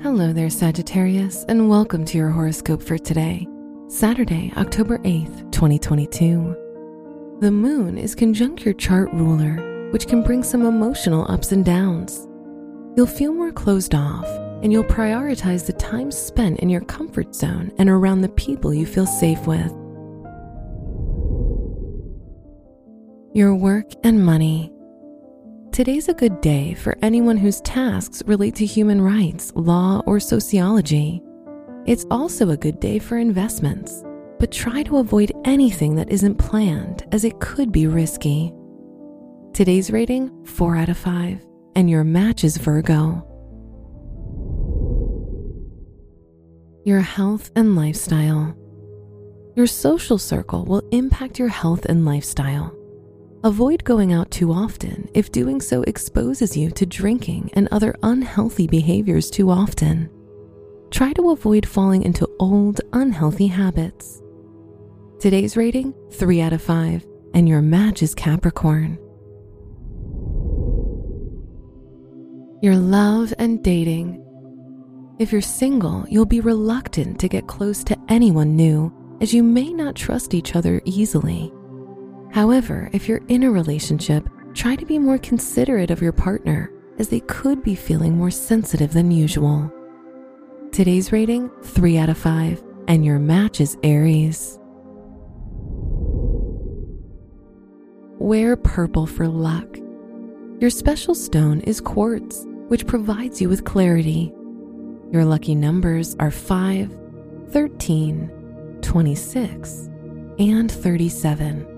Hello there, Sagittarius, and welcome to your horoscope for today, Saturday, October 8th, 2022. The moon is conjunct your chart ruler, which can bring some emotional ups and downs. You'll feel more closed off, and you'll prioritize the time spent in your comfort zone and around the people you feel safe with. Your work and money. Today's a good day for anyone whose tasks relate to human rights, law, or sociology. It's also a good day for investments, but try to avoid anything that isn't planned as it could be risky. Today's rating 4 out of 5, and your match is Virgo. Your health and lifestyle. Your social circle will impact your health and lifestyle. Avoid going out too often if doing so exposes you to drinking and other unhealthy behaviors too often. Try to avoid falling into old, unhealthy habits. Today's rating 3 out of 5, and your match is Capricorn. Your love and dating. If you're single, you'll be reluctant to get close to anyone new as you may not trust each other easily. However, if you're in a relationship, try to be more considerate of your partner as they could be feeling more sensitive than usual. Today's rating 3 out of 5, and your match is Aries. Wear purple for luck. Your special stone is quartz, which provides you with clarity. Your lucky numbers are 5, 13, 26, and 37.